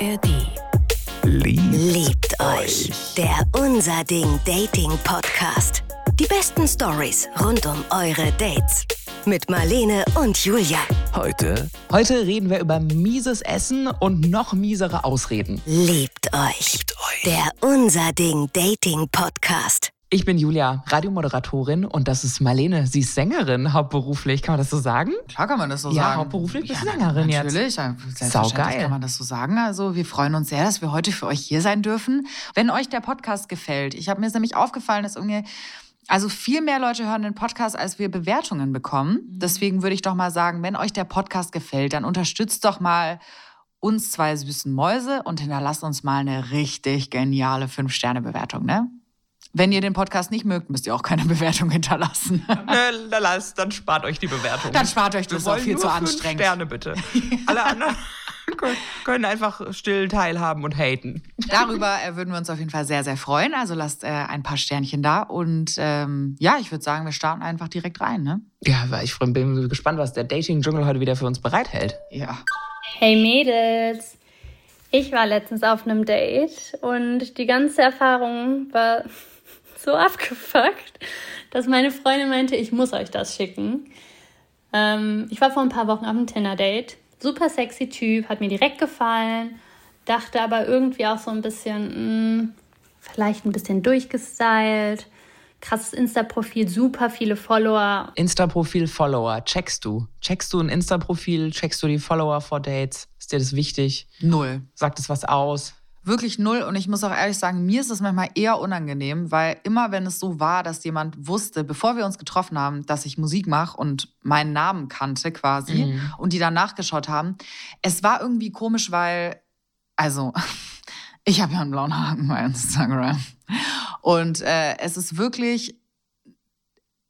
ARD. Liebt, Liebt euch. Der Unser Ding Dating Podcast. Die besten Stories rund um eure Dates. Mit Marlene und Julia. Heute Heute reden wir über mieses Essen und noch miesere Ausreden. Liebt euch. Liebt euch. Der Unser Ding Dating Podcast. Ich bin Julia, Radiomoderatorin und das ist Marlene. Sie ist Sängerin hauptberuflich, kann man das so sagen? Klar kann man das so Ja, sagen. hauptberuflich bist du na- Sängerin jetzt. Natürlich, ja, selbstverständlich Saugeil. kann man das so sagen. Also wir freuen uns sehr, dass wir heute für euch hier sein dürfen. Wenn euch der Podcast gefällt, ich habe mir nämlich aufgefallen, dass irgendwie also viel mehr Leute hören den Podcast, als wir Bewertungen bekommen. Mhm. Deswegen würde ich doch mal sagen, wenn euch der Podcast gefällt, dann unterstützt doch mal uns zwei süßen Mäuse und hinterlasst uns mal eine richtig geniale 5-Sterne-Bewertung, ne? Wenn ihr den Podcast nicht mögt, müsst ihr auch keine Bewertung hinterlassen. Äh, lasst, dann spart euch die Bewertung. Dann spart euch Wir das auch wollen viel nur zu anstrengend. Sterne bitte. Alle anderen können- können einfach still teilhaben und haten. Darüber äh, würden wir uns auf jeden Fall sehr, sehr freuen. Also lasst äh, ein paar Sternchen da. Und ähm, ja, ich würde sagen, wir starten einfach direkt rein, ne? Ja, weil ich bin gespannt, was der Dating-Dschungel heute wieder für uns bereithält. Ja. Hey Mädels! Ich war letztens auf einem Date und die ganze Erfahrung war so abgefuckt, dass meine Freundin meinte, ich muss euch das schicken. Ähm, ich war vor ein paar Wochen auf einem Tinder-Date. Super sexy Typ, hat mir direkt gefallen, dachte aber irgendwie auch so ein bisschen, mh, vielleicht ein bisschen durchgestylt. Krasses Insta-Profil, super viele Follower. Insta-Profil, Follower, checkst du? Checkst du ein Insta-Profil? Checkst du die Follower vor Dates? Ist dir das wichtig? Null. Sagt es was aus? Wirklich null. Und ich muss auch ehrlich sagen, mir ist es manchmal eher unangenehm, weil immer wenn es so war, dass jemand wusste, bevor wir uns getroffen haben, dass ich Musik mache und meinen Namen kannte quasi Mhm. und die dann nachgeschaut haben, es war irgendwie komisch, weil, also, ich habe ja einen blauen Haken bei Instagram. Und äh, es ist wirklich,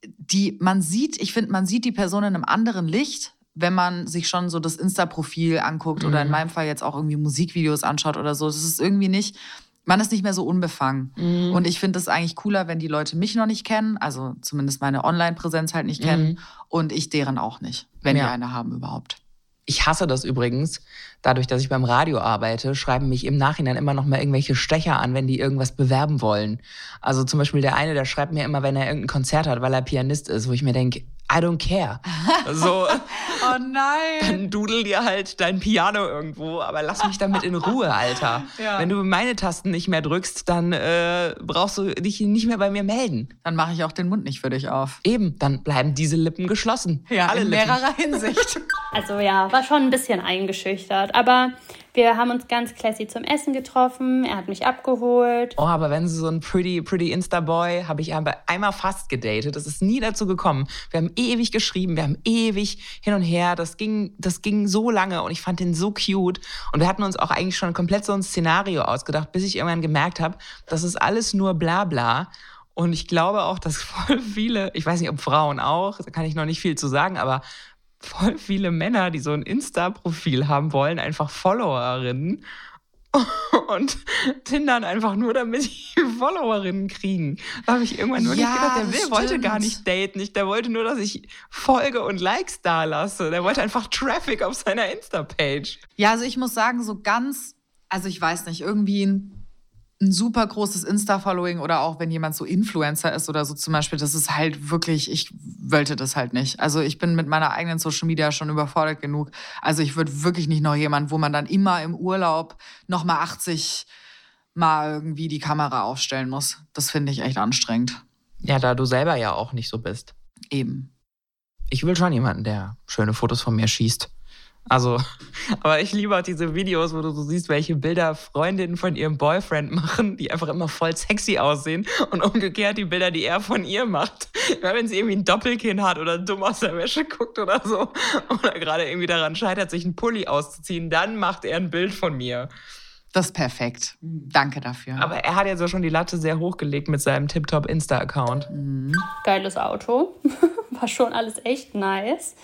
die, man sieht, ich finde, man sieht die Person in einem anderen Licht, wenn man sich schon so das Insta-Profil anguckt oder in Mhm. meinem Fall jetzt auch irgendwie Musikvideos anschaut oder so. Das ist irgendwie nicht, man ist nicht mehr so unbefangen. Mhm. Und ich finde es eigentlich cooler, wenn die Leute mich noch nicht kennen, also zumindest meine Online-Präsenz halt nicht kennen Mhm. und ich deren auch nicht, wenn die Ja. eine haben überhaupt. Ich hasse das übrigens. Dadurch, dass ich beim Radio arbeite, schreiben mich im Nachhinein immer noch mal irgendwelche Stecher an, wenn die irgendwas bewerben wollen. Also zum Beispiel der eine, der schreibt mir immer, wenn er irgendein Konzert hat, weil er Pianist ist, wo ich mir denke, I don't care. So, Oh nein! dann dudel dir halt dein Piano irgendwo, aber lass mich damit in Ruhe, Alter. Ja. Wenn du meine Tasten nicht mehr drückst, dann äh, brauchst du dich nicht mehr bei mir melden. Dann mache ich auch den Mund nicht für dich auf. Eben, dann bleiben diese Lippen geschlossen. Alle in Lippen. mehrerer Hinsicht. Also ja, war schon ein bisschen eingeschüchtert. Aber wir haben uns ganz classy zum Essen getroffen. Er hat mich abgeholt. Oh, aber wenn sie so ein pretty, pretty Insta-Boy, habe ich einmal fast gedatet. Es ist nie dazu gekommen. Wir haben ewig geschrieben, wir haben ewig hin und her. Das ging, das ging so lange und ich fand den so cute. Und wir hatten uns auch eigentlich schon komplett so ein Szenario ausgedacht, bis ich irgendwann gemerkt habe, das ist alles nur Blabla. Und ich glaube auch, dass voll viele, ich weiß nicht, ob Frauen auch, da kann ich noch nicht viel zu sagen, aber voll viele Männer, die so ein Insta-Profil haben wollen, einfach Followerinnen und Tindern einfach nur, damit die Followerinnen kriegen. Da habe ich irgendwann nur Ja, nicht gedacht, der will, wollte gar nicht daten. Ich, der wollte nur, dass ich Folge und Likes da lasse. Der wollte einfach Traffic auf seiner Insta-Page. Ja, also ich muss sagen, so ganz, also ich weiß nicht, irgendwie ein, ein super großes Insta-Following oder auch wenn jemand so Influencer ist oder so zum Beispiel, das ist halt wirklich, ich wollte das halt nicht. Also ich bin mit meiner eigenen Social Media schon überfordert genug. Also ich würde wirklich nicht noch jemand, wo man dann immer im Urlaub nochmal 80 Mal irgendwie die Kamera aufstellen muss. Das finde ich echt anstrengend. Ja, da du selber ja auch nicht so bist. Eben. Ich will schon jemanden, der schöne Fotos von mir schießt. Also, aber ich liebe auch diese Videos, wo du so siehst, welche Bilder Freundinnen von ihrem Boyfriend machen, die einfach immer voll sexy aussehen und umgekehrt die Bilder, die er von ihr macht. Ja, wenn sie irgendwie ein Doppelkinn hat oder dumm aus der Wäsche guckt oder so oder gerade irgendwie daran scheitert, sich einen Pulli auszuziehen, dann macht er ein Bild von mir. Das ist perfekt. Danke dafür. Aber er hat jetzt auch schon die Latte sehr hochgelegt mit seinem TipTop Insta-Account. Geiles Auto. War schon alles echt nice.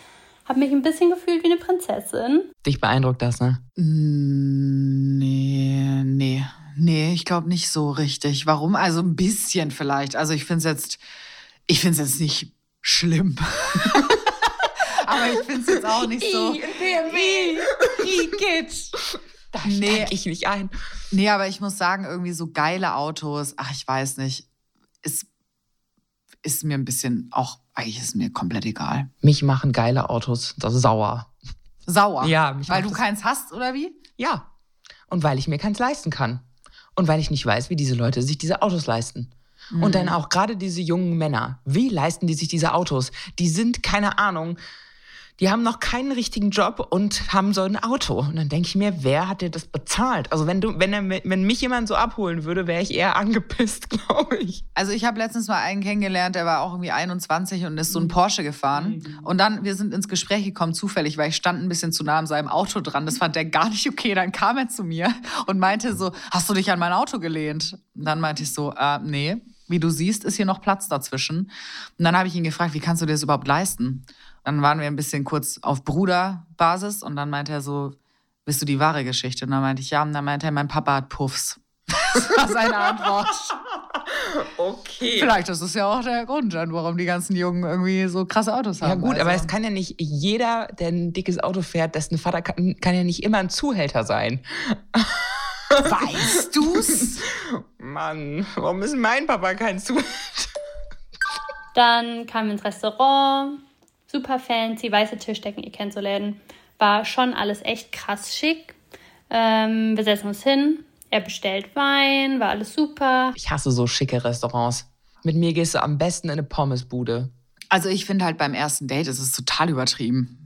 Hab mich ein bisschen gefühlt wie eine Prinzessin. Dich beeindruckt das, ne? Mm, Nee, nee. Nee, ich glaube nicht so richtig. Warum? Also ein bisschen vielleicht. Also ich finde es jetzt, ich finde es jetzt nicht schlimm. Aber ich finde es jetzt auch nicht so. BMW. I, Kitsch. Da Nee. ich nicht ein. Nee, aber ich muss sagen, irgendwie so geile Autos, ach, ich weiß nicht, ist, ist mir ein bisschen auch, eigentlich ist mir komplett egal. Mich machen geile Autos das ist sauer. Sauer. Ja, mich Weil du keins hast, oder wie? Ja. Und weil ich mir keins leisten kann. Und weil ich nicht weiß, wie diese Leute sich diese Autos leisten. Und dann auch gerade diese jungen Männer. Wie leisten die sich diese Autos? Die sind, keine Ahnung, die haben noch keinen richtigen Job und haben so ein Auto. Und dann denke ich mir, wer hat dir das bezahlt? Also wenn du, wenn, er, wenn mich jemand so abholen würde, wäre ich eher angepisst, glaube ich. Also ich habe letztens mal einen kennengelernt, der war auch irgendwie 21 und ist so ein Porsche gefahren. Und dann, wir sind ins Gespräch gekommen, zufällig, weil ich stand ein bisschen zu nah an seinem Auto dran. Das fand der gar nicht okay. Dann kam er zu mir und meinte so, hast du dich an mein Auto gelehnt? Und dann meinte ich so, äh, nee, wie du siehst, ist hier noch Platz dazwischen. Und dann habe ich ihn gefragt, wie kannst du dir das überhaupt leisten? Dann waren wir ein bisschen kurz auf Bruderbasis und dann meinte er so, bist du die wahre Geschichte? Und dann meinte ich, ja. Und dann meinte er, mein Papa hat Puffs. Das war seine Antwort. Okay. Vielleicht ist es ja auch der Grund, dann, warum die ganzen Jungen irgendwie so krasse Autos haben. Ja gut, aber Also- es kann ja nicht jeder, der ein dickes Auto fährt, dessen Vater kann, kann ja nicht immer ein Zuhälter sein. Weißt du's? Mann, warum ist mein Papa kein Zuhälter? Dann kamen wir ins Restaurant, super fancy, weiße Tischdecken, ihr kennt so Läden. War schon alles echt krass schick. Ähm, wir setzen uns hin, er bestellt Wein, war alles super. Ich hasse so schicke Restaurants. Mit mir gehst du am besten in eine Pommesbude. Also ich finde halt beim ersten Date ist es total übertrieben.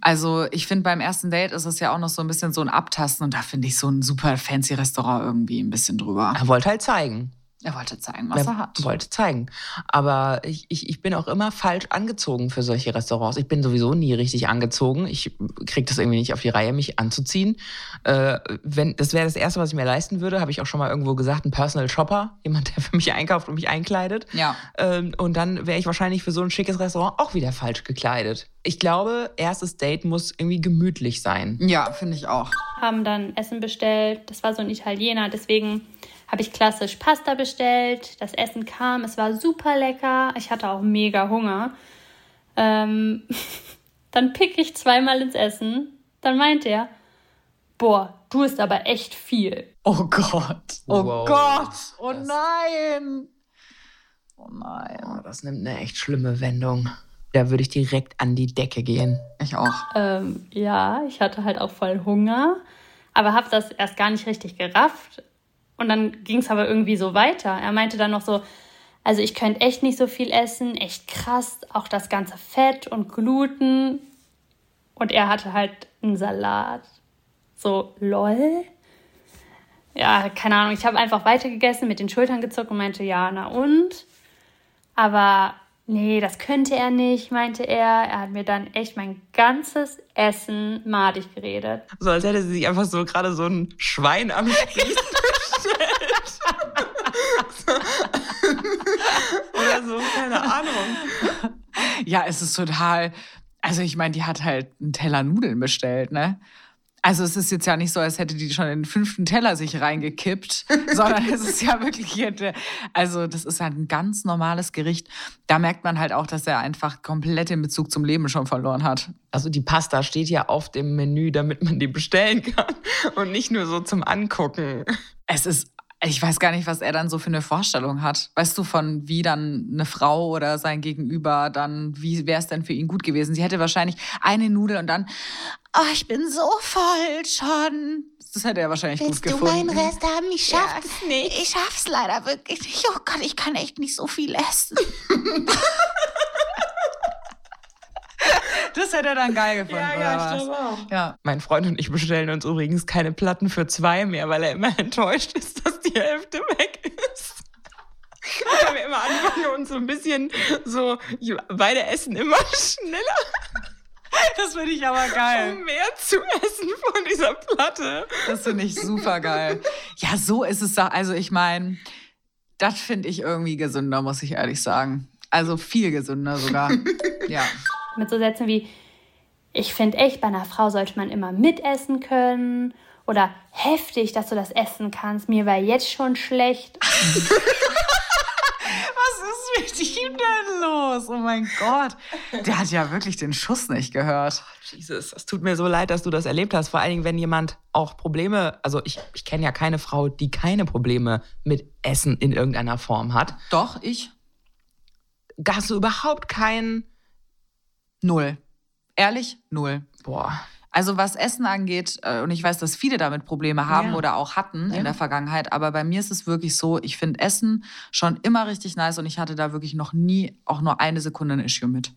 Also ich finde beim ersten Date ist es ja auch noch so ein bisschen so ein Abtasten und da finde ich so ein super fancy Restaurant irgendwie ein bisschen drüber. Er wollte halt zeigen. Er wollte zeigen, was er hat. wollte zeigen. Aber ich, ich, ich bin auch immer falsch angezogen für solche Restaurants. Ich bin sowieso nie richtig angezogen. Ich kriege das irgendwie nicht auf die Reihe, mich anzuziehen. Äh, wenn, das wäre das Erste, was ich mir leisten würde, habe ich auch schon mal irgendwo gesagt, ein Personal Shopper. Jemand, der für mich einkauft und mich einkleidet. Ja. Ähm, und dann wäre ich wahrscheinlich für so ein schickes Restaurant auch wieder falsch gekleidet. Ich glaube, erstes Date muss irgendwie gemütlich sein. Ja, finde ich auch. Haben dann Essen bestellt, das war so ein Italiener, deswegen habe ich klassisch Pasta bestellt. Das Essen kam, es war super lecker. Ich hatte auch mega Hunger. Ähm, dann pick ich zweimal ins Essen. Dann meint er, boah, du isst aber echt viel. Oh Gott. Oh Wow. Gott. Oh Das- nein. Oh nein. Oh, das nimmt eine echt schlimme Wendung. Da würde ich direkt an die Decke gehen. Ich auch. Ähm, ja, ich hatte halt auch voll Hunger, aber habe das erst gar nicht richtig gerafft. Und dann ging es aber irgendwie so weiter. Er meinte dann noch so, also ich könnte echt nicht so viel essen, echt krass, auch das ganze Fett und Gluten. Und er hatte halt einen Salat. So, lol. Ja, keine Ahnung. Ich habe einfach weitergegessen, mit den Schultern gezuckt und meinte, ja, na und? Aber nee, das könnte er nicht, meinte er. Er hat mir dann echt mein ganzes Essen madig geredet. So als hätte sie sich einfach so gerade so ein Schwein am Spieß. Oder so, keine Ahnung. Ja, es ist total. Also, ich meine, die hat halt einen Teller Nudeln bestellt, ne? Also, es ist jetzt ja nicht so, als hätte die schon den fünften Teller sich reingekippt, sondern es ist ja wirklich, hätte- also, das ist halt ein ganz normales Gericht. Da merkt man halt auch, dass er einfach komplett den Bezug zum Leben schon verloren hat. Also die Pasta steht ja auf dem Menü, damit man die bestellen kann. Und nicht nur so zum Angucken. Es ist, ich weiß gar nicht, was er dann so für eine Vorstellung hat. Weißt du, von wie dann eine Frau oder sein Gegenüber dann, wie wäre es denn für ihn gut gewesen? Sie hätte wahrscheinlich eine Nudel und dann, oh, ich bin so voll schon. Das hätte er wahrscheinlich gut gefunden. haben? Ich Ja, Ich schaff's leider wirklich nicht. Oh Gott, ich kann echt nicht so viel essen. das hätte er dann geil gefunden, oder was? auch. Ja. Mein Freund und ich bestellen uns übrigens keine Platten für zwei mehr, weil er immer enttäuscht ist, dass die Hälfte weg ist. Weil wir immer anfangen und so ein bisschen so, beide essen immer schneller, Das finde ich aber geil. um mehr zu essen von dieser Platte. Das finde ich super geil. Ja, so ist es doch. Also ich meine, das finde ich irgendwie gesünder, muss ich ehrlich sagen. Also viel gesünder sogar. ja. Mit so Sätzen wie, ich finde echt, bei einer Frau sollte man immer mitessen können. Oder heftig, dass du das essen kannst. Mir war jetzt schon schlecht. Was ist mit ihm denn los? Oh mein Gott. Der hat ja wirklich den Schuss nicht gehört. Jesus, es tut mir so leid, dass du das erlebt hast. Vor allen Dingen, wenn jemand auch Probleme, also ich, ich kenne ja keine Frau, die keine Probleme mit Essen in irgendeiner Form hat. Doch, ich? Hast du überhaupt keinen. Null. Ehrlich? Null. Boah. Also was Essen angeht, äh, und ich weiß, dass viele damit Probleme haben Ja. oder auch hatten Ja. in der Vergangenheit, aber bei mir ist es wirklich so, ich finde Essen schon immer richtig nice und ich hatte da wirklich noch nie auch nur eine Sekunde ein Issue mit.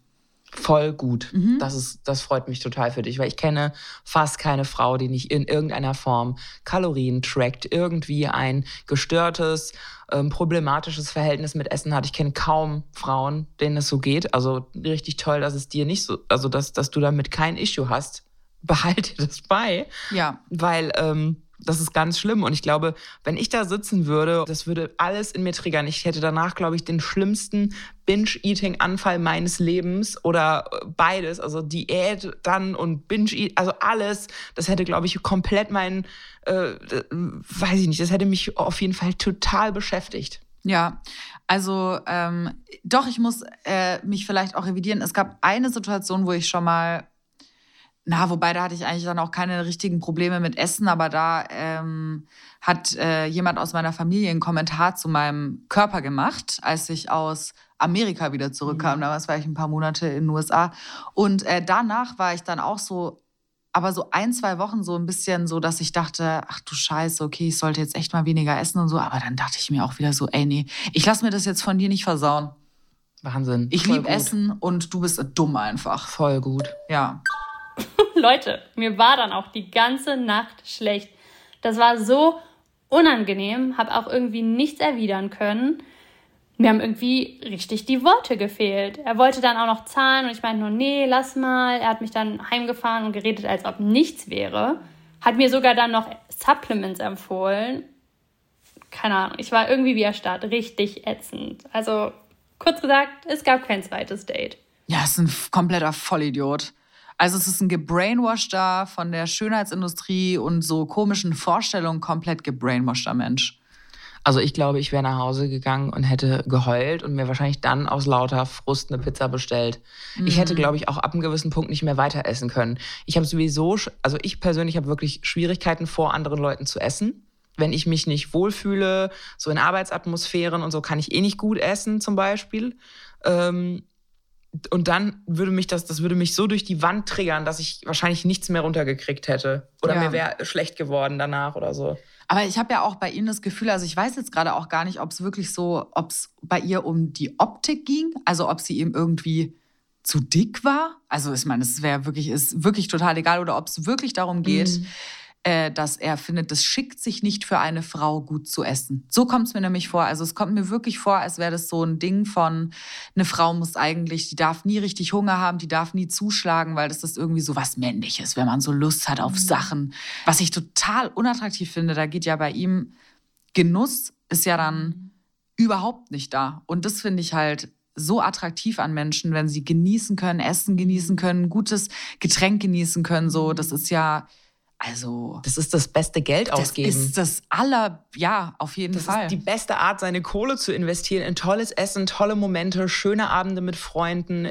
Voll gut. Mhm. Das, ist, das freut mich total für dich, weil ich kenne fast keine Frau, die nicht in irgendeiner Form Kalorien trackt, irgendwie ein gestörtes, ähm, problematisches Verhältnis mit Essen hat. Ich kenne kaum Frauen, denen es so geht. Also richtig toll, dass es dir nicht so, also dass, dass du damit kein Issue hast. Behalte das bei Ja, weil ähm, das ist ganz schlimm. Und ich glaube, wenn ich da sitzen würde, das würde alles in mir triggern. Ich hätte danach, glaube ich, den schlimmsten Binge-Eating-Anfall meines Lebens oder äh, beides. Also Diät dann und Binge-Eat, also alles. Das hätte, glaube ich, komplett meinen, äh, äh, weiß ich nicht, das hätte mich auf jeden Fall total beschäftigt. Ja, also ähm, doch, ich muss äh, mich vielleicht auch revidieren. Es gab eine Situation, wo ich schon mal, na, wobei da hatte ich eigentlich dann auch keine richtigen Probleme mit Essen, aber da ähm, hat äh, jemand aus meiner Familie einen Kommentar zu meinem Körper gemacht, als ich aus Amerika wieder zurückkam. Damals war ich ein paar Monate in den USA. Und äh, danach war ich dann auch so, aber so ein, zwei Wochen so ein bisschen so, dass ich dachte, ach du Scheiße, okay, ich sollte jetzt echt mal weniger essen und so. Aber dann dachte ich mir auch wieder so, ey, nee, ich lasse mir das jetzt von dir nicht versauen. Wahnsinn. Ich liebe. Essen und du bist dumm einfach. Voll gut. Ja. Leute, mir war dann auch die ganze Nacht schlecht. Das war so unangenehm, habe auch irgendwie nichts erwidern können. Mir haben irgendwie richtig die Worte gefehlt. Er wollte dann auch noch zahlen und ich meinte nur, nee, lass mal. Er hat mich dann heimgefahren und geredet, als ob nichts wäre. Hat mir sogar dann noch Supplements empfohlen. Keine Ahnung, ich war irgendwie wie erstarrt, richtig ätzend. Also, kurz gesagt, es gab kein zweites Date. Ja, ist ein kompletter Vollidiot. Also es ist ein gebrainwashter von der Schönheitsindustrie und so komischen Vorstellungen komplett gebrainwashter Mensch. Also ich glaube, ich wäre nach Hause gegangen und hätte geheult und mir wahrscheinlich dann aus lauter Frust eine Pizza bestellt. Ich hätte, glaube ich, auch ab einem gewissen Punkt nicht mehr weiter essen können. Ich habe sowieso, also ich persönlich habe wirklich Schwierigkeiten vor anderen Leuten zu essen. Wenn ich mich nicht wohlfühle, so in Arbeitsatmosphären und so, kann ich eh nicht gut essen zum Beispiel. Ähm, und dann würde mich das, das würde mich so durch die Wand triggern, dass ich wahrscheinlich nichts mehr runtergekriegt hätte. Oder Ja. mir wäre schlecht geworden danach oder so. Aber ich habe ja auch bei Ihnen das Gefühl, also ich weiß jetzt gerade auch gar nicht, ob es wirklich so, ob es bei ihr um die Optik ging, also ob sie ihm irgendwie zu dick war. Also ich meine, es wäre wirklich, ist wirklich total egal, oder ob es wirklich darum geht, äh, dass er findet, es schickt sich nicht für eine Frau gut zu essen. So kommt es mir nämlich vor. Also es kommt mir wirklich vor, als wäre das so ein Ding von, eine Frau muss eigentlich, die darf nie richtig Hunger haben, die darf nie zuschlagen, weil das ist irgendwie so was Männliches, wenn man so Lust hat auf Sachen. Was ich total unattraktiv finde, da geht ja bei ihm Genuss ist ja dann überhaupt nicht da. Und das finde ich halt so attraktiv an Menschen, wenn sie genießen können, Essen genießen können, ein gutes Getränk genießen können. So, das ist ja, also, Das ist das beste Geld das ausgeben. ist das aller, ja, auf jeden Das Fall. ist die beste Art, seine Kohle zu investieren in tolles Essen, tolle Momente, schöne Abende mit Freunden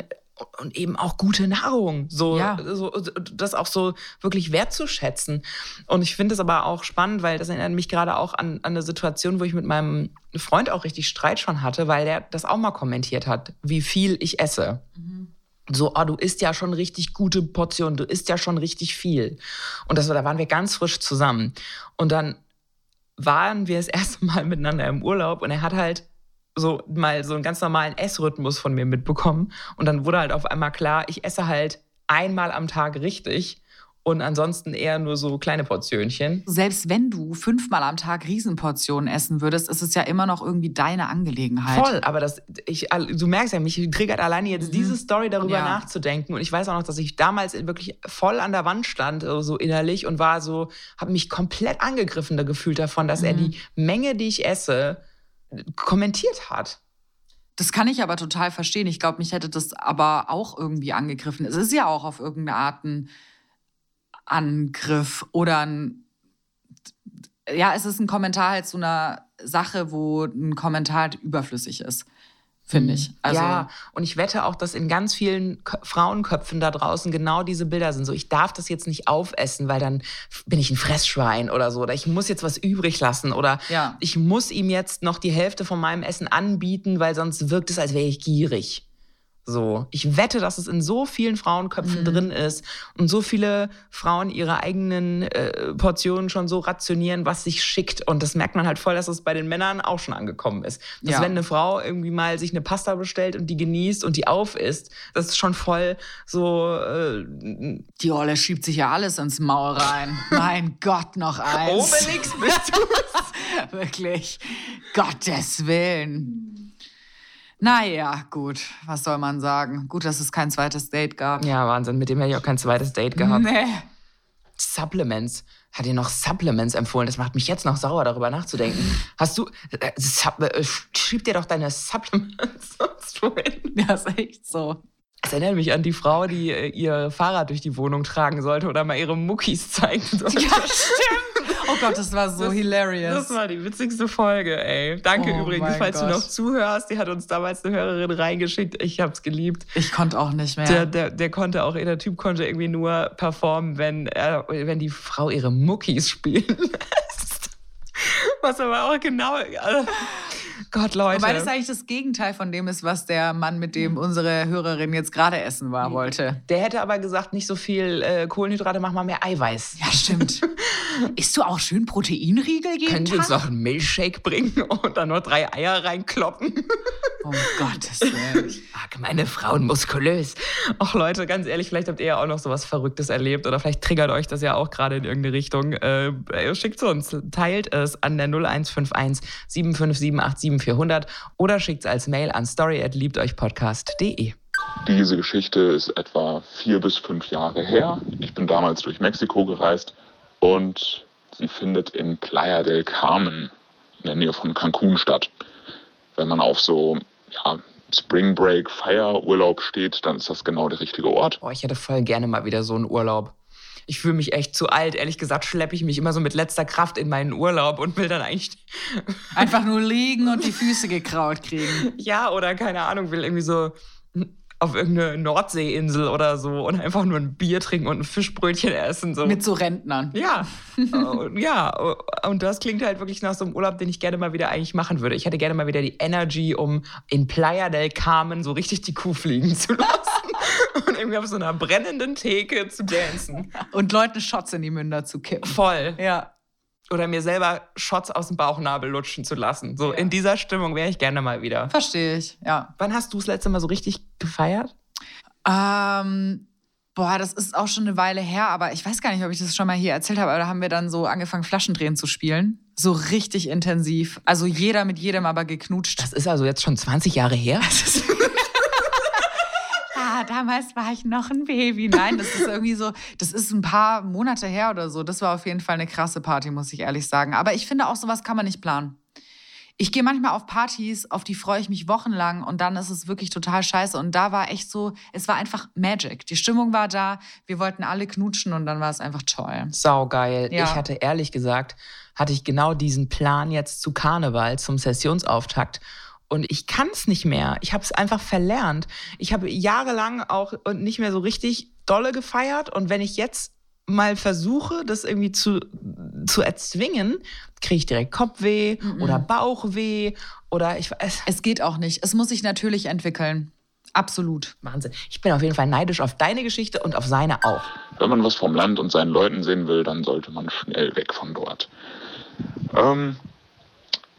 und eben auch gute Nahrung. So, Ja. so das auch so wirklich wertzuschätzen. Und ich finde es aber auch spannend, weil das erinnert mich gerade auch an, an eine Situation, wo ich mit meinem Freund auch richtig Streit schon hatte, weil der das auch mal kommentiert hat, wie viel ich esse. So, oh, du isst ja schon richtig gute Portionen, du isst ja schon richtig viel. Und das, da waren wir ganz frisch zusammen. Und dann waren wir das erste Mal miteinander im Urlaub und er hat halt so mal so einen ganz normalen Essrhythmus von mir mitbekommen. Und dann wurde halt auf einmal klar, ich esse halt einmal am Tag richtig und ansonsten eher nur so kleine Portionchen. Selbst wenn du fünfmal am Tag Riesenportionen essen würdest, ist es ja immer noch irgendwie deine Angelegenheit. Voll, aber das, ich, du merkst ja, mich triggert alleine jetzt diese Story darüber Ja. nachzudenken. Und ich weiß auch noch, dass ich damals wirklich voll an der Wand stand, so innerlich und war so, habe mich komplett angegriffen da gefühlt davon, dass er die Menge, die ich esse, kommentiert hat. Das kann ich aber total verstehen. Ich glaube, mich hätte das aber auch irgendwie angegriffen. Es ist ja auch auf irgendeine Art ein Angriff oder ein. Ja, es ist ein Kommentar halt zu einer Sache, wo ein Kommentar halt überflüssig ist. finde ich. Also, ja, und ich wette auch, dass in ganz vielen Kö Frauenköpfen da draußen genau diese Bilder sind. So, ich darf das jetzt nicht aufessen, weil dann bin ich ein Fressschwein oder so. Oder ich muss jetzt was übrig lassen. Oder Ja. ich muss ihm jetzt noch die Hälfte von meinem Essen anbieten, weil sonst wirkt es, als wäre ich gierig. So, ich wette, dass es in so vielen Frauenköpfen drin ist und so viele Frauen ihre eigenen äh, Portionen schon so rationieren, was sich schickt. Und das merkt man halt voll, dass es bei den Männern auch schon angekommen ist. Dass Ja. wenn eine Frau irgendwie mal sich eine Pasta bestellt und die genießt und die auf isst, das ist schon voll so. Äh, die Olle schiebt sich ja alles ins Maul rein. mein Gott, noch eins. Obelix bist du. Wirklich. Gottes Willen. Naja, gut. Was soll man sagen? Gut, dass es kein zweites Date gab. ja, Wahnsinn. Mit dem hätte ich auch kein zweites Date gehabt. Nee. Supplements. Hat dir noch Supplements empfohlen? Das macht mich jetzt noch sauer, darüber nachzudenken. Hast du. Äh, Sub, äh, schieb dir doch deine Supplements sonst wohin. Ja, ist echt so. Das erinnert mich an die Frau, die äh, ihr Fahrrad durch die Wohnung tragen sollte oder mal ihre Muckis zeigen sollte. Ja, stimmt. Oh Gott, das war so Das- hilarious. Das war die witzigste Folge, ey. Danke Oh übrigens, falls du Gott. noch zuhörst. Die hat uns damals eine Hörerin reingeschickt. Ich hab's geliebt. ich konnte auch nicht mehr. Der, der, der konnte auch, der Typ konnte irgendwie nur performen, wenn, er, wenn die Frau ihre Muckis spielen lässt. Was aber auch genau. Also, Gott, Leute. Wobei das eigentlich das Gegenteil von dem ist, was der Mann, mit dem unsere Hörerin jetzt gerade essen war, wollte. der hätte aber gesagt, nicht so viel äh, Kohlenhydrate, mach mal mehr Eiweiß. Ja, stimmt. Isst du auch schön Proteinriegel jeden Können Sie uns noch einen Milchshake bringen und dann noch drei Eier reinkloppen? Um Gottes Willen. Ach, meine Frauen muskulös. Ach Leute, ganz ehrlich, vielleicht habt ihr ja auch noch sowas Verrücktes erlebt oder vielleicht triggert euch das ja auch gerade in irgendeine Richtung. Äh, schickt es uns, teilt es an der 0151 757 400 oder schickt es als Mail an story@liebteuchpodcast.de. Diese Geschichte ist etwa vier bis fünf Jahre her. Ich bin damals durch Mexiko gereist und sie findet in Playa del Carmen in der Nähe von Cancun statt. Wenn man auf so ja, Spring Break Feierurlaub steht, dann ist das genau der richtige Ort. Boah, ich hätte voll gerne mal wieder so einen Urlaub. Ich fühle mich echt zu alt. Ehrlich gesagt schleppe ich mich immer so mit letzter Kraft in meinen Urlaub und will dann eigentlich Einfach nur liegen und die Füße gekraut kriegen. Ja, oder keine Ahnung, will irgendwie so auf irgendeine Nordseeinsel oder so und einfach nur ein Bier trinken und ein Fischbrötchen essen. So. Mit so Rentnern. ja, Äh, ja, und das klingt halt wirklich nach so einem Urlaub, den ich gerne mal wieder eigentlich machen würde. Ich hätte gerne mal wieder die Energy, um in Playa del Carmen so richtig die Kuh fliegen zu lassen und irgendwie auf so einer brennenden Theke zu dancen. Und Leuten Shots in die Münder zu kippen. Voll. Ja. Oder mir selber Shots aus dem Bauchnabel lutschen zu lassen. So Ja. in dieser Stimmung wäre ich gerne mal wieder. Verstehe ich, ja. Wann hast du das letzte Mal so richtig gefeiert? Ähm, boah, das ist auch schon eine Weile her, aber ich weiß gar nicht, ob ich das schon mal hier erzählt habe, aber da haben wir dann so angefangen, Flaschendrehen zu spielen. So richtig intensiv. Also jeder mit jedem aber geknutscht. Das ist also jetzt schon 20 Jahre her. ah, damals war ich noch ein Baby. Nein, das ist irgendwie so, das ist ein paar Monate her oder so. Das war auf jeden Fall eine krasse Party, muss ich ehrlich sagen. Aber ich finde auch, sowas kann man nicht planen. Ich gehe manchmal auf Partys, auf die freue ich mich wochenlang und dann ist es wirklich total scheiße. Und da war echt so, es war einfach Magic. Die Stimmung war da, wir wollten alle knutschen und dann war es einfach toll. Saugeil. Ja. Ich hatte ehrlich gesagt, hatte ich genau diesen Plan jetzt zu Karneval, zum Sessionsauftakt. Und ich kann es nicht mehr. Ich habe es einfach verlernt. Ich habe jahrelang auch nicht mehr so richtig dolle gefeiert. Und wenn ich jetzt mal versuche, das irgendwie zu, zu erzwingen, kriege ich direkt Kopfweh oder Bauchweh oder ich weiß. Es geht auch nicht. Es muss sich natürlich entwickeln. Absolut. Wahnsinn. Ich bin auf jeden Fall neidisch auf deine Geschichte und auf seine auch. Wenn man was vom Land und seinen Leuten sehen will, dann sollte man schnell weg von dort. Ähm,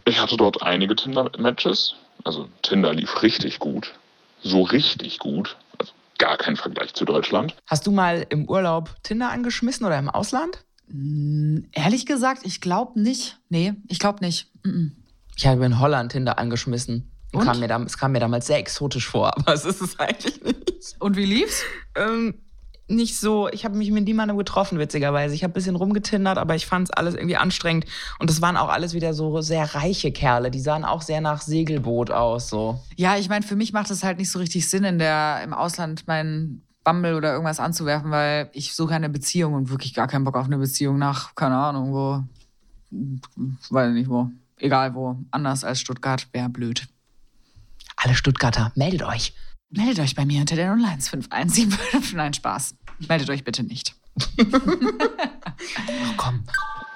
ich hatte dort einige Tinder-Matches. Also Tinder lief richtig gut. So richtig gut. Also gar kein Vergleich zu Deutschland. Hast du mal im Urlaub Tinder angeschmissen oder im Ausland? Ehrlich gesagt, ich glaube nicht. Nee, ich glaube nicht. Mm-mm. Ich habe in Holland Tinder angeschmissen. Und? Kam mir, es kam mir damals sehr exotisch vor, aber es ist es eigentlich nicht. Und wie lief's? Ähm, nicht so, ich habe mich mit niemandem getroffen, witzigerweise. Ich habe ein bisschen rumgetindert, aber ich fand es alles irgendwie anstrengend. Und das waren auch alles wieder so sehr reiche Kerle. Die sahen auch sehr nach Segelboot aus. So. Ja, ich meine, für mich macht es halt nicht so richtig Sinn, in der, im Ausland meinen Bumble oder irgendwas anzuwerfen, weil ich suche eine Beziehung und wirklich gar keinen Bock auf eine Beziehung nach, keine Ahnung, wo, weiß nicht wo, egal wo, anders als Stuttgart, wäre blöd. Alle Stuttgarter, meldet euch. Meldet euch bei mir unter der 01517. Nein, Spaß. Meldet euch bitte nicht. Oh, komm.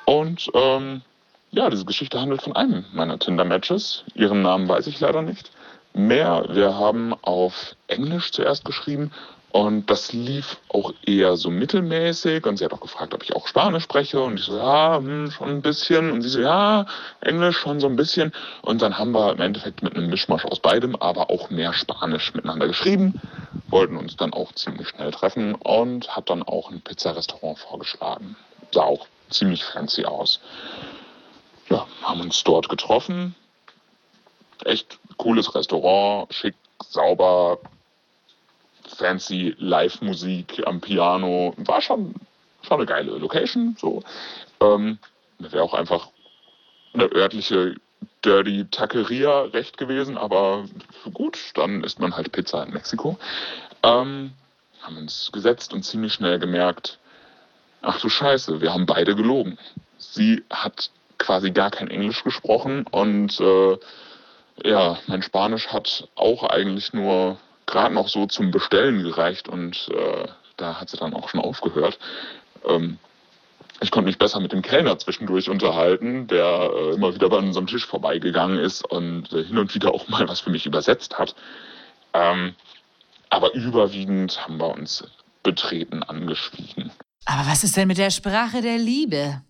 Und ähm, ja, diese Geschichte handelt von einem meiner Tinder-Matches. Ihren Namen weiß ich leider nicht. Mehr, wir haben auf Englisch zuerst geschrieben und das lief auch eher so mittelmäßig. Und sie hat auch gefragt, ob ich auch Spanisch spreche. Und ich so, ja, hm, schon ein bisschen. Und sie so, ja, Englisch schon so ein bisschen. Und dann haben wir im Endeffekt mit einem Mischmasch aus beidem, aber auch mehr Spanisch miteinander geschrieben. Wollten uns dann auch ziemlich schnell treffen und hat dann auch ein Pizzarestaurant vorgeschlagen. Sah auch ziemlich fancy aus. Ja, haben uns dort getroffen. Echt cooles Restaurant, schick, sauber, fancy Live-Musik am Piano. War schon, schon eine geile Location. So. Ähm, Wäre auch einfach eine örtliche Dirty Taqueria recht gewesen, aber gut, dann isst man halt Pizza in Mexiko. Ähm, haben uns gesetzt und ziemlich schnell gemerkt, ach du Scheiße, wir haben beide gelogen. Sie hat quasi gar kein Englisch gesprochen und äh, ja, mein Spanisch hat auch eigentlich nur gerade noch so zum Bestellen gereicht und äh, da hat sie dann auch schon aufgehört. Ähm, ich konnte mich besser mit dem Kellner zwischendurch unterhalten, der äh, immer wieder bei unserem Tisch vorbeigegangen ist und äh, hin und wieder auch mal was für mich übersetzt hat. Ähm, aber überwiegend haben wir uns betreten angeschwiegen. Aber was ist denn mit der Sprache der Liebe?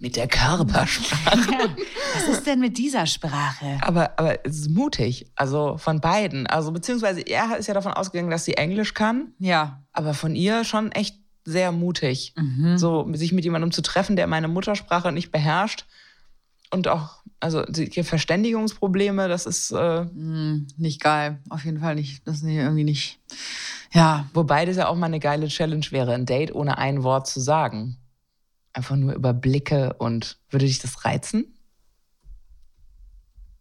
Mit der Körpersprache. Ja, was ist denn mit dieser Sprache? Aber, aber es ist mutig, also von beiden. Also beziehungsweise er ist ja davon ausgegangen, dass sie Englisch kann, Ja. aber von ihr schon echt sehr mutig. Mhm. So sich mit jemandem zu treffen, der meine Muttersprache nicht beherrscht und auch, also die Verständigungsprobleme, das ist, äh, Hm, nicht geil. Auf jeden Fall nicht. Das ist irgendwie nicht. Ja. wobei das ja auch mal eine geile Challenge wäre, ein Date ohne ein Wort zu sagen. Einfach nur über Blicke und würde dich das reizen?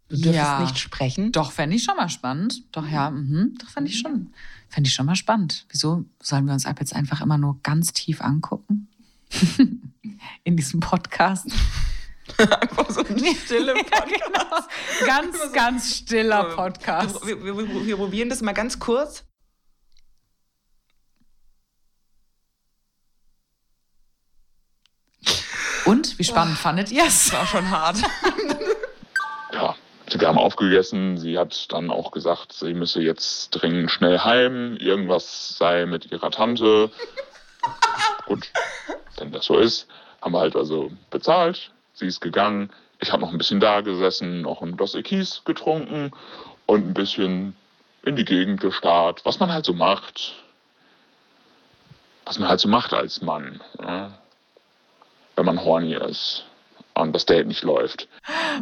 Du dürftest Ja. nicht sprechen. Doch, fände ich schon mal spannend. Doch, ja, mhm. Doch, fände ich schon. Fände ich schon mal spannend. Wieso sollen wir uns ab jetzt einfach immer nur ganz tief angucken? In diesem Podcast. Einfach so ein stille Podcast. Ganz, ganz stiller Podcast. Wir, wir, wir, wir probieren das mal ganz kurz. Und, wie spannend fandet ihr es? War schon hart. ja, wir haben aufgegessen. Sie hat dann auch gesagt, sie müsse jetzt dringend schnell heim. Irgendwas sei mit ihrer Tante. Gut, wenn das so ist, haben wir halt also bezahlt. Sie ist gegangen. Ich habe noch ein bisschen da gesessen, noch ein Dos Equis getrunken und ein bisschen in die Gegend gestarrt, was man halt so macht. Was man halt so macht als Mann, ja? Wenn man horny ist und das Date nicht läuft.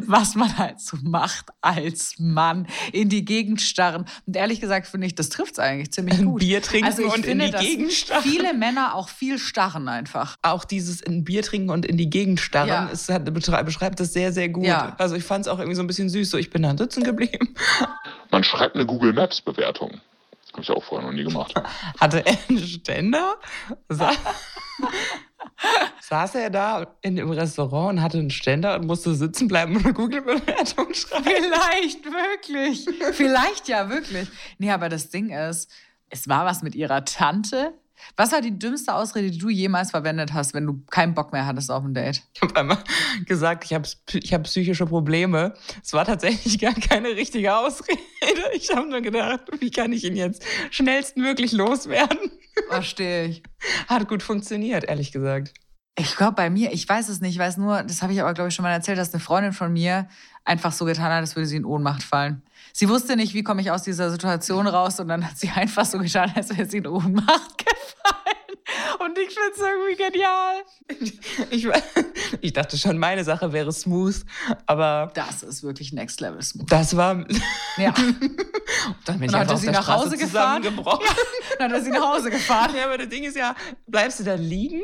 Was man halt so macht als Mann. In die Gegend starren. Und ehrlich gesagt finde ich, das trifft es eigentlich ziemlich Ein gut. Bier trinken also ich und in finde, die dass Gegend starren. Viele Männer auch viel starren einfach. Auch dieses in Bier trinken und in die Gegend starren, Ja. es hat, beschreibt, das sehr, sehr gut. Ja. Also ich fand es auch irgendwie so ein bisschen süß. So, ich bin dann sitzen geblieben. Man schreibt eine Google Maps Bewertung. Habe ich auch vorher noch nie gemacht. Hatte er einen Ständer? Sa Saß er da in dem Restaurant und hatte einen Ständer und musste sitzen bleiben und eine Google-Bewertung schreiben? Vielleicht wirklich. Vielleicht ja wirklich. Nee, aber das Ding ist, es war was mit ihrer Tante. Was war die dümmste Ausrede, die du jemals verwendet hast, wenn du keinen Bock mehr hattest auf ein Date? Ich habe einmal gesagt, ich habe ich hab psychische Probleme. Es war tatsächlich gar keine richtige Ausrede. Ich habe nur gedacht, wie kann ich ihn jetzt schnellstmöglich loswerden? Verstehe ich. Hat gut funktioniert, ehrlich gesagt. Ich glaube, bei mir, ich weiß es nicht, ich weiß nur, das habe ich aber, glaube ich, schon mal erzählt, dass eine Freundin von mir einfach so getan hat, als würde sie in Ohnmacht fallen. Sie wusste nicht, wie komme ich aus dieser Situation raus und dann hat sie einfach so getan, als wäre sie in Ohnmacht gefallen. Und ich finde es irgendwie genial. Ich, ich dachte schon, meine Sache wäre smooth, aber Das ist wirklich Next Level Smooth. das war. Ja. Dann bin ich dann hat sie nach Hause gefahren. zusammengebrochen. Dann hat er sie nach Hause gefahren. Ja, aber das Ding ist ja, bleibst du dann liegen?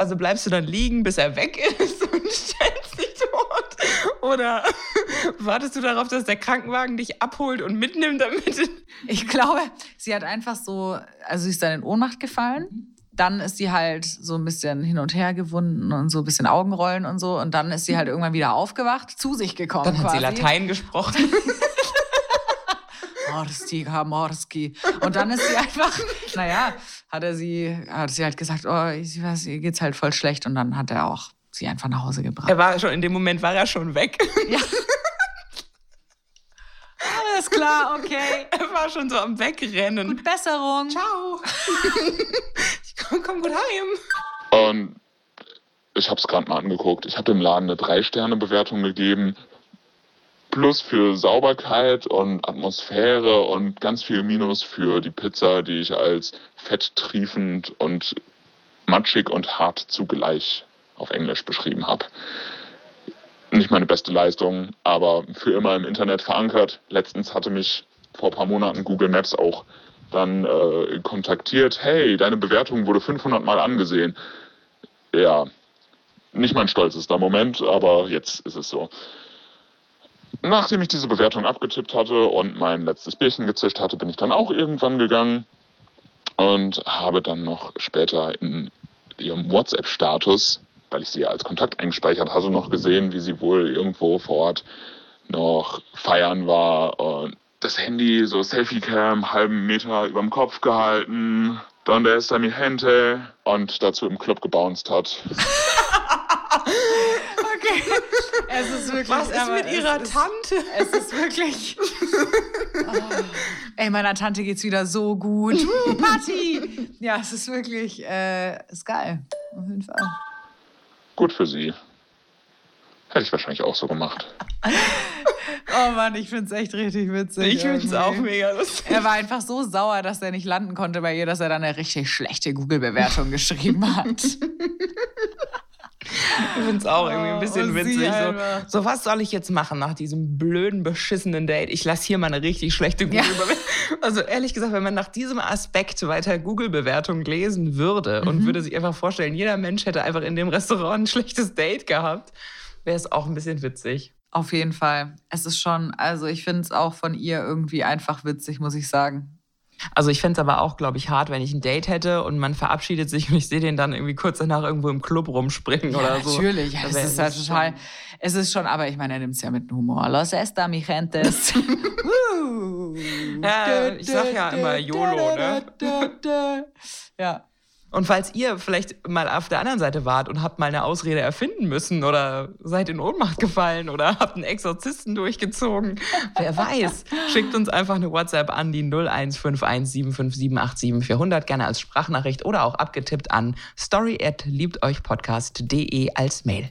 Also bleibst du dann liegen, bis er weg ist und stellst dich tot? Oder wartest du darauf, dass der Krankenwagen dich abholt und mitnimmt, damit Ich glaube, sie hat einfach so, also sie ist dann in Ohnmacht gefallen. Dann ist sie halt so ein bisschen hin und her gewunden und so ein bisschen Augenrollen und so. Und dann ist sie halt irgendwann wieder aufgewacht, zu sich gekommen. Dann hat quasi. sie Latein gesprochen. Horstika, Morski. Und dann ist sie einfach, naja, hat er sie, hat sie halt gesagt, oh, ich weiß, ihr geht's halt voll schlecht. Und dann hat er auch sie einfach nach Hause gebracht. Er war schon, in dem Moment war er schon weg. Ja. Alles klar, okay. Er war schon so am Wegrennen. Gut Besserung. Ciao. ich komm, komm gut heim. Und ich habe es gerade mal angeguckt. Ich habe dem Laden eine Drei-Sterne-Bewertung gegeben. Plus für Sauberkeit und Atmosphäre und ganz viel Minus für die Pizza, die ich als fetttriefend und matschig und hart zugleich auf Englisch beschrieben habe. Nicht meine beste Leistung, aber für immer im Internet verankert. Letztens hatte mich vor ein paar Monaten Google Maps auch dann äh, kontaktiert. Hey, deine Bewertung wurde 500 Mal angesehen. Ja, nicht mein stolzester Moment, aber jetzt ist es so. Nachdem ich diese Bewertung abgetippt hatte und mein letztes Bierchen gezischt hatte, bin ich dann auch irgendwann gegangen und habe dann noch später in ihrem WhatsApp-Status, weil ich sie ja als Kontakt eingespeichert hatte, noch gesehen, wie sie wohl irgendwo vor Ort noch feiern war und das Handy so Selfie-Cam halben Meter über dem Kopf gehalten, donde está mi gente und dazu im Club gebounced hat. Es ist wirklich. Was ist aber mit es ihrer ist, Tante? Es ist wirklich. Oh. Ey, meiner Tante geht's wieder so gut. Uh, Party! Ja, es ist wirklich. Äh, ist geil. Auf jeden Fall. Gut für sie. Hätte ich wahrscheinlich auch so gemacht. Oh Mann, ich find's echt richtig witzig. Ich find's auch mega lustig. Er war einfach so sauer, dass er nicht landen konnte bei ihr, dass er dann eine richtig schlechte Google-Bewertung geschrieben hat. Ich find's auch irgendwie ein bisschen Oh, witzig. So, so, was soll ich jetzt machen nach diesem blöden, beschissenen Date? Ich lasse hier mal eine richtig schlechte Ja. Google-Bewertung. Also ehrlich gesagt, wenn man nach diesem Aspekt weiter Google-Bewertung lesen würde Mhm. und würde sich einfach vorstellen, jeder Mensch hätte einfach in dem Restaurant ein schlechtes Date gehabt, wäre es auch ein bisschen witzig. Auf jeden Fall. Es ist schon, also ich finde es auch von ihr irgendwie einfach witzig, muss ich sagen. Also ich fände es aber auch, glaube ich, hart, wenn ich ein Date hätte und man verabschiedet sich und ich sehe den dann irgendwie kurz danach irgendwo im Club rumspringen oder so. Natürlich, Da es ist halt total, es ist schon, aber ich meine, er nimmt es ja mit Humor. Los esta, mi gentes. Ja, ich sag ja immer YOLO, ne? Ja. Und falls ihr vielleicht mal auf der anderen Seite wart und habt mal eine Ausrede erfinden müssen oder seid in Ohnmacht gefallen oder habt einen Exorzisten durchgezogen, wer weiß, schickt uns einfach eine WhatsApp an die 015175787 gerne als Sprachnachricht oder auch abgetippt an story at liebteuchpodcast.de als Mail.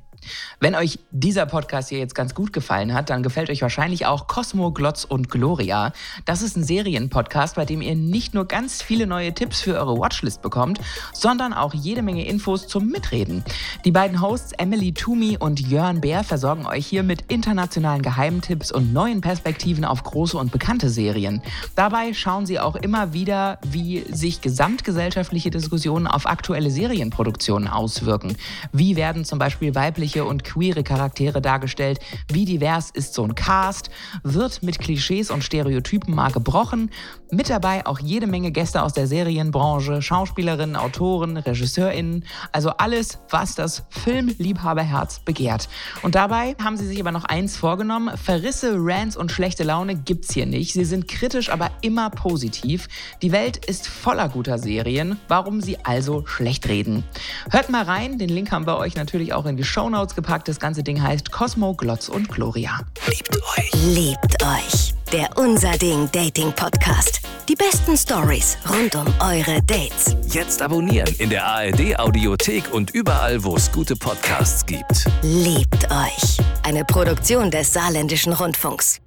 Wenn euch dieser Podcast hier jetzt ganz gut gefallen hat, dann gefällt euch wahrscheinlich auch Cosmo, Glotz und Gloria. Das ist ein Serienpodcast, bei dem ihr nicht nur ganz viele neue Tipps für eure Watchlist bekommt, sondern auch jede Menge Infos zum Mitreden. Die beiden Hosts Emily Toomey und Jörn Bär versorgen euch hier mit internationalen Geheimtipps und neuen Perspektiven auf große und bekannte Serien. Dabei schauen sie auch immer wieder, wie sich gesamtgesellschaftliche Diskussionen auf aktuelle Serienproduktionen auswirken. Wie werden zum Beispiel weibliche und queere Charaktere dargestellt? Wie divers ist so ein Cast? Wird mit Klischees und Stereotypen mal gebrochen? Mit dabei auch jede Menge Gäste aus der Serienbranche, Schauspielerinnen, Autoren, RegisseurInnen, also alles, was das Filmliebhaberherz begehrt. Und dabei haben sie sich aber noch eins vorgenommen: Verrisse, Rants und schlechte Laune gibt's hier nicht. Sie sind kritisch, aber immer positiv. Die Welt ist voller guter Serien. Warum sie also schlecht reden? Hört mal rein. Den Link haben wir euch natürlich auch in die Shownotes gepackt. Das ganze Ding heißt Cosmo, Glotz und Gloria. Liebt euch. Liebt euch. Der Unser Ding Dating Podcast. Die besten Stories rund um eure Dates. Jetzt abonnieren in der ARD Audiothek und überall, wo es gute Podcasts gibt. Liebt euch. Eine Produktion des Saarländischen Rundfunks.